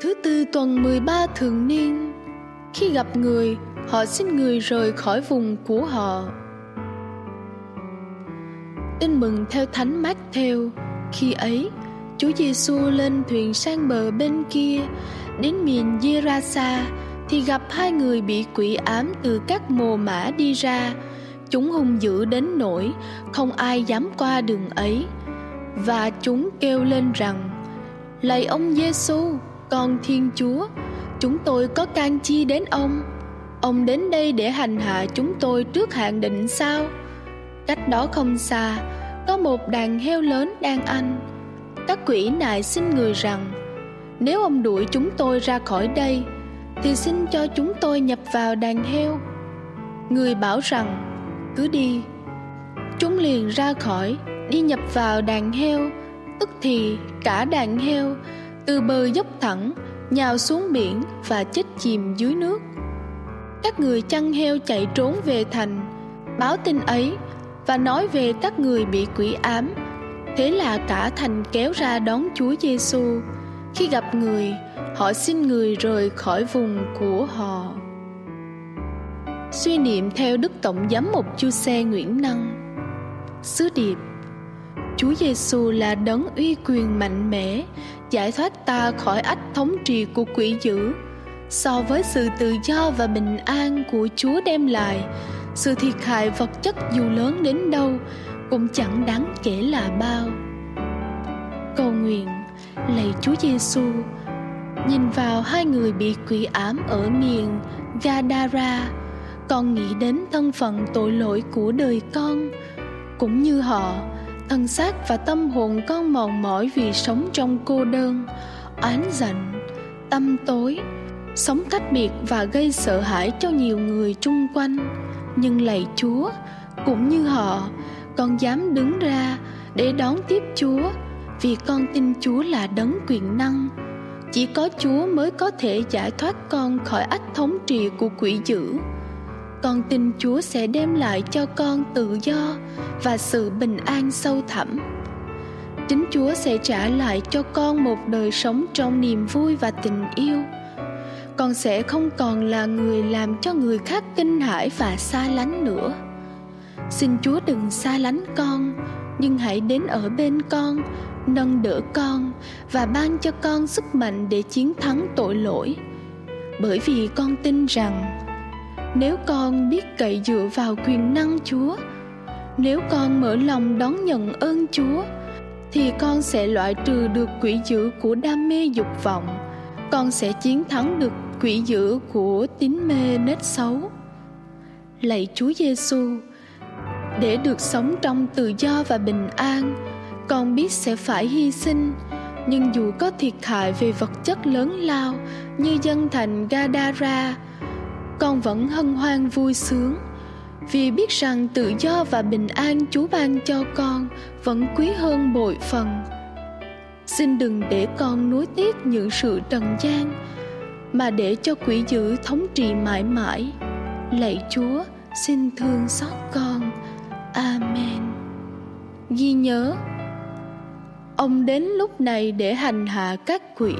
Thứ tư tuần 13 thường niên Khi gặp người Họ xin người rời khỏi vùng của họ. Tin mừng theo Thánh mát theo Khi ấy Chúa Giêsu lên thuyền sang bờ bên kia Đến miền Gerasa Thì gặp hai người bị quỷ ám từ các mồ mã đi ra. Chúng hung dữ đến nỗi Không ai dám qua đường ấy Và chúng kêu lên rằng Lạy ông Giêsu, con Thiên Chúa, Chúng tôi có can chi đến ông. Ông đến đây để hành hạ chúng tôi trước hạn định sao? Cách đó không xa, Có một đàn heo lớn đang ăn. Các quỷ nại xin người rằng, Nếu ông đuổi chúng tôi ra khỏi đây, Thì xin cho chúng tôi nhập vào đàn heo. Người bảo rằng, Cứ đi. Chúng liền ra khỏi, Đi nhập vào đàn heo, Tức thì cả đàn heo từ bờ dốc thẳng, Nhào xuống biển và chết chìm dưới nước. Các người chăn heo chạy trốn về thành, báo tin ấy và nói về các người bị quỷ ám. Thế là cả thành kéo ra đón chúa giêsu khi gặp người, họ xin người rời khỏi vùng của họ. Suy niệm theo đức tổng giám mục chu xe nguyễn năng. Sứ điệp chúa giêsu là đấng uy quyền mạnh mẽ, giải thoát ta khỏi ách thống trị của quỷ dữ. So với sự tự do và bình an của chúa đem lại, sự thiệt hại vật chất dù lớn đến đâu cũng chẳng đáng kể là bao. Cầu nguyện, lạy chúa giêsu nhìn vào hai người bị quỷ ám ở miền gadara, con nghĩ đến thân phận tội lỗi của đời con, cũng như họ thân xác và tâm hồn con mòn mỏi vì sống trong cô đơn, oán giận, tâm tối, sống cách biệt và gây sợ hãi cho nhiều người chung quanh. Nhưng lạy chúa, cũng như họ, con dám đứng ra để đón tiếp chúa, vì con tin chúa là đấng quyền năng. Chỉ có chúa mới có thể giải thoát con khỏi ách thống trị của quỷ dữ con tin chúa sẽ đem lại cho con tự do và sự bình an sâu thẳm. Chính chúa sẽ trả lại cho con một đời sống trong niềm vui và tình yêu. Con sẽ không còn là người làm cho người khác kinh hãi và xa lánh nữa. Xin chúa đừng xa lánh con, nhưng hãy đến ở bên con, nâng đỡ con và ban cho con sức mạnh để chiến thắng tội lỗi. Bởi vì con tin rằng nếu con biết cậy dựa vào quyền năng chúa, nếu con mở lòng đón nhận ơn chúa, thì con sẽ loại trừ được quỷ dữ của đam mê dục vọng. Con sẽ chiến thắng được quỷ dữ của tín mê nết xấu. Lạy chúa giêsu để được sống trong tự do và bình an, con biết sẽ phải hy sinh. Nhưng dù có thiệt hại về vật chất lớn lao như dân thành gadara con vẫn hân hoan vui sướng. Vì biết rằng tự do và bình an chúa ban cho con vẫn quý hơn bội phần. Xin đừng để con nuối tiếc những sự trần gian, mà để cho quỷ dữ thống trị mãi mãi. Lạy chúa, xin thương xót con. Amen. Ghi nhớ, ông đến lúc này để hành hạ các quỷ.